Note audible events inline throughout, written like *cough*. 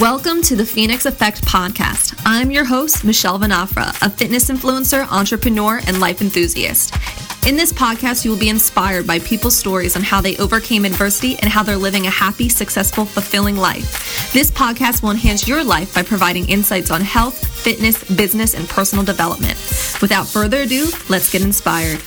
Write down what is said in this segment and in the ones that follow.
Welcome to the Phoenix Effect podcast. I'm your host, Michelle Venafra, a fitness influencer, entrepreneur, and life enthusiast. In this podcast, you will be inspired by people's stories on how they overcame adversity and how they're living a happy, successful, fulfilling life. This podcast will enhance your life by providing insights on health, fitness, business, and personal development. Without further ado, let's get inspired.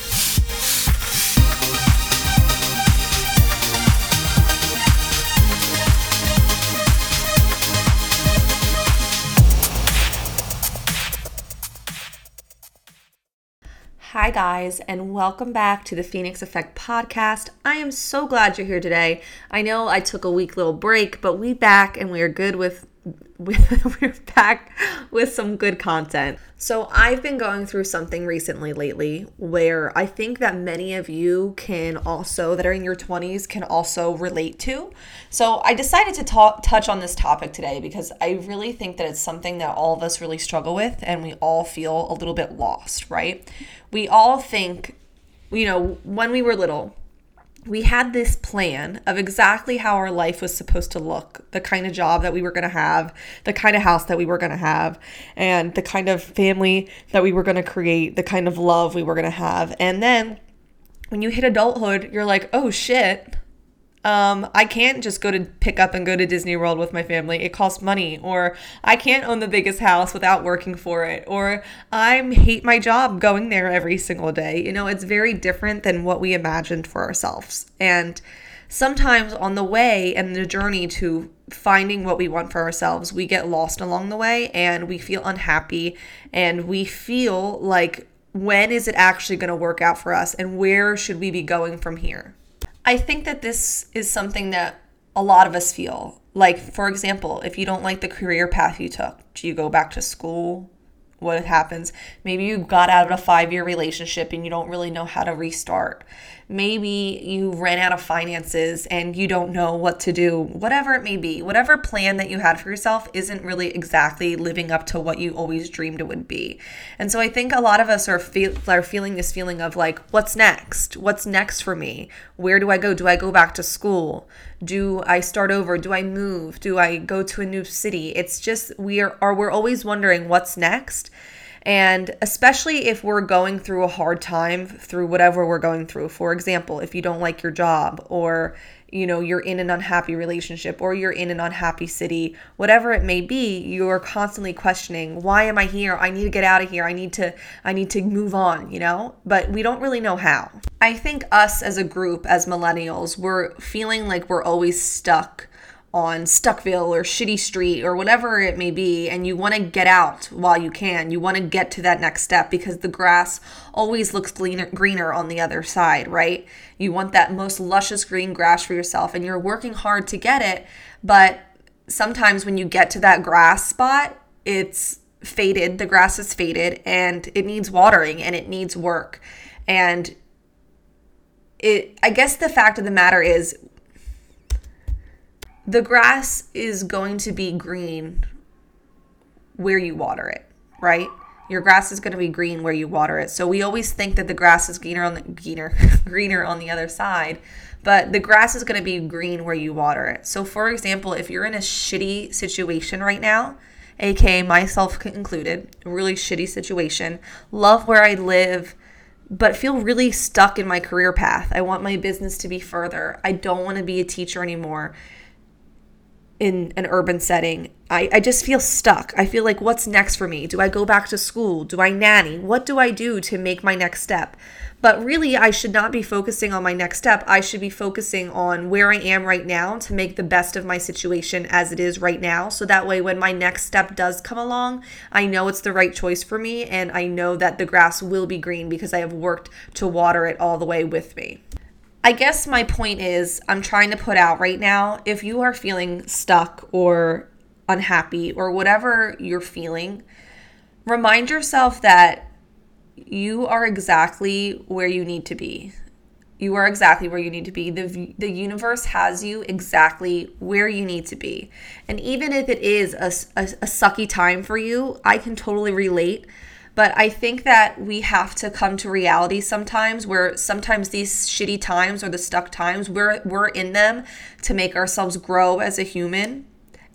Hi, guys, and welcome back to the Phoenix Effect podcast. I am so glad you're here today. I know I took a week little break, but we back and we are good with *laughs* we're back with some good content. So, I've been going through something recently lately where I think that many of you can also, that are in your 20s, can also relate to. So, I decided to talk, touch on this topic today because I really think that it's something that all of us really struggle with and we all feel a little bit lost, right? We all think, you know, when we were little, we had this plan of exactly how our life was supposed to look the kind of job that we were going to have, the kind of house that we were going to have, and the kind of family that we were going to create, the kind of love we were going to have. And then when you hit adulthood, you're like, oh shit, um, I can't just go to pick up and go to Disney World with my family. It costs money. Or I can't own the biggest house without working for it. Or I hate my job going there every single day. You know, it's very different than what we imagined for ourselves. And sometimes on the way and the journey to finding what we want for ourselves, we get lost along the way and we feel unhappy and we feel like when is it actually going to work out for us and where should we be going from here? I think that this is something that a lot of us feel. Like, for example, if you don't like the career path you took, do you go back to school? What happens? Maybe you got out of a five year relationship and you don't really know how to restart. Maybe you ran out of finances and you don't know what to do. Whatever it may be, whatever plan that you had for yourself isn't really exactly living up to what you always dreamed it would be. And so I think a lot of us are feel are feeling this feeling of like, what's next? What's next for me? Where do I go? Do I go back to school? Do I start over? Do I move? Do I go to a new city? It's just we are, are we're always wondering what's next. And especially if we're going through a hard time through whatever we're going through. For example, if you don't like your job or you know you're in an unhappy relationship or you're in an unhappy city whatever it may be you're constantly questioning why am i here? I need to get out of here. I need to i need to move on you know? But we don't really know how. I think us as a group as millennials we're feeling like we're always stuck on Stuckville or Shitty Street or whatever it may be, and you want to get out while you can. You want to get to that next step because the grass always looks greener, on the other side, right? You want that most luscious green grass for yourself, and you're working hard to get it. But sometimes when you get to that grass spot, it's faded, the grass is faded, and it needs watering and it needs work. And it, I guess the fact of the matter is, the grass is going to be green where you water it, right? Your grass is going to be green where you water it. So we always think that the grass is greener on the greener *laughs* greener on the other side, but the grass is going to be green where you water it. So for example, if you're in a shitty situation right now, aka myself included, really shitty situation, love where I live, but feel really stuck in my career path. I want my business to be further. I don't want to be a teacher anymore in an urban setting. I, I just feel stuck. I feel like, what's next for me? Do I go back to school? Do I nanny? What do I do to make my next step? But really, I should not be focusing on my next step. I should be focusing on where I am right now to make the best of my situation as it is right now. So that way, when my next step does come along, I know it's the right choice for me and I know that the grass will be green because I have worked to water it all the way with me. I guess my point is I'm trying to put out right now if you are feeling stuck or unhappy or whatever you're feeling, remind yourself that you are exactly where you need to be. You are exactly where you need to be. The, the universe has you exactly where you need to be. And even if it is a, a, a sucky time for you, I can totally relate but I think that we have to come to reality sometimes where sometimes these shitty times or the stuck times, we're, we're in them to make ourselves grow as a human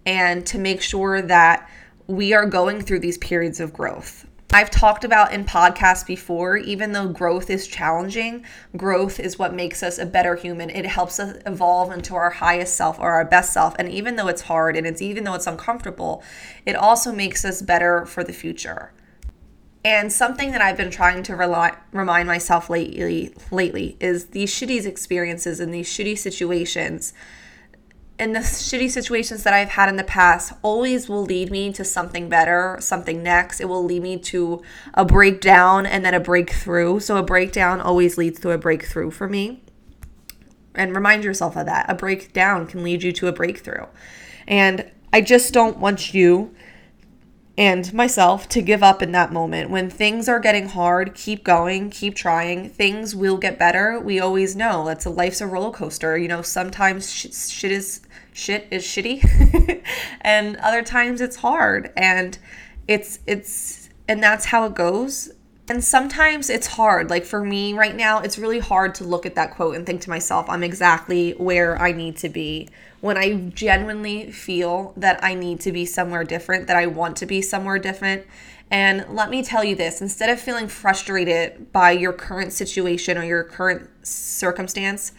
and to make sure that we are going through these periods of growth. I've talked about in podcasts before, even though growth is challenging, growth is what makes us a better human. It helps us evolve into our highest self or our best self. And even though it's hard and it's even though it's uncomfortable, it also makes us better for the future. And something that I've been trying to rely, remind myself lately lately is these shitty experiences and these shitty situations and the shitty situations that I've had in the past always will lead me to something better, something next. It will lead me to a breakdown and then a breakthrough. So a breakdown always leads to a breakthrough for me. And remind yourself of that. A breakdown can lead you to a breakthrough. And I just don't want you and myself to give up in that moment. When things are getting hard, keep going, keep trying. Things will get better. We always know that's a life's a roller coaster. You know, sometimes shit, shit is shit is shitty, *laughs* and other times it's hard, and it's it's and that's how it goes. And sometimes it's hard. Like for me right now, it's really hard to look at that quote and think to myself, I'm exactly where I need to be when I genuinely feel that I need to be somewhere different, that I want to be somewhere different. And let me tell you this instead of feeling frustrated by your current situation or your current circumstance,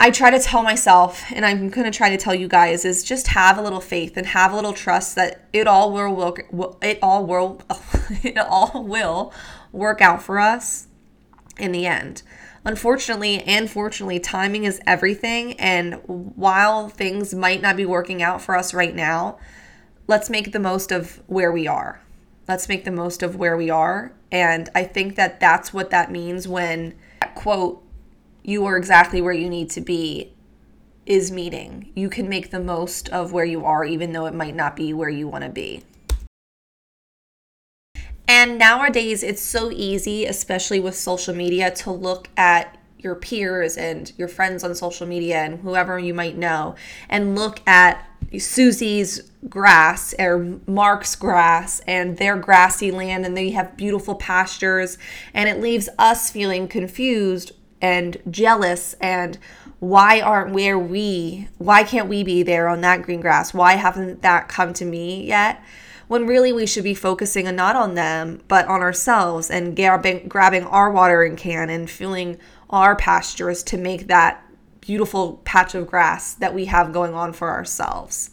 I try to tell myself, and I'm going to try to tell you guys, is just have a little faith and have a little trust that it all will, will it all will, *laughs* it all will work out for us in the end. Unfortunately and fortunately, timing is everything. And while things might not be working out for us right now, let's make the most of where we are. Let's make the most of where we are. And I think that that's what that means when quote, you are exactly where you need to be, is meeting. You can make the most of where you are, even though it might not be where you want to be. And nowadays, it's so easy, especially with social media, to look at your peers and your friends on social media and whoever you might know and look at Susie's grass or Mark's grass and their grassy land and they have beautiful pastures and it leaves us feeling confused and jealous and why aren't where we why can't we be there on that green grass why haven't that come to me yet when really we should be focusing not on them, but on ourselves and grabbing, grabbing our watering can and filling our pastures to make that beautiful patch of grass that we have going on for ourselves.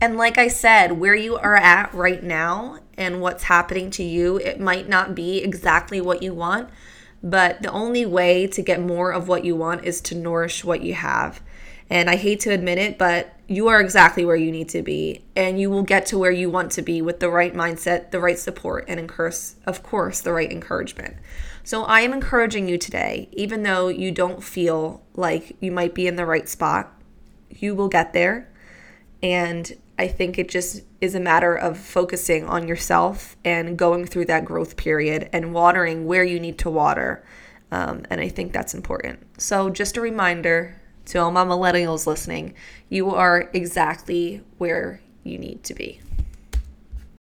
And like I said, where you are at right now and what's happening to you, it might not be exactly what you want, but the only way to get more of what you want is to nourish what you have. And I hate to admit it, but you are exactly where you need to be. And you will get to where you want to be with the right mindset, the right support, and of course, the right encouragement. So I am encouraging you today, even though you don't feel like you might be in the right spot, you will get there. And I think it just is a matter of focusing on yourself and going through that growth period and watering where you need to water. Um, and I think that's important. So, just a reminder to all my millennials listening, you are exactly where you need to be.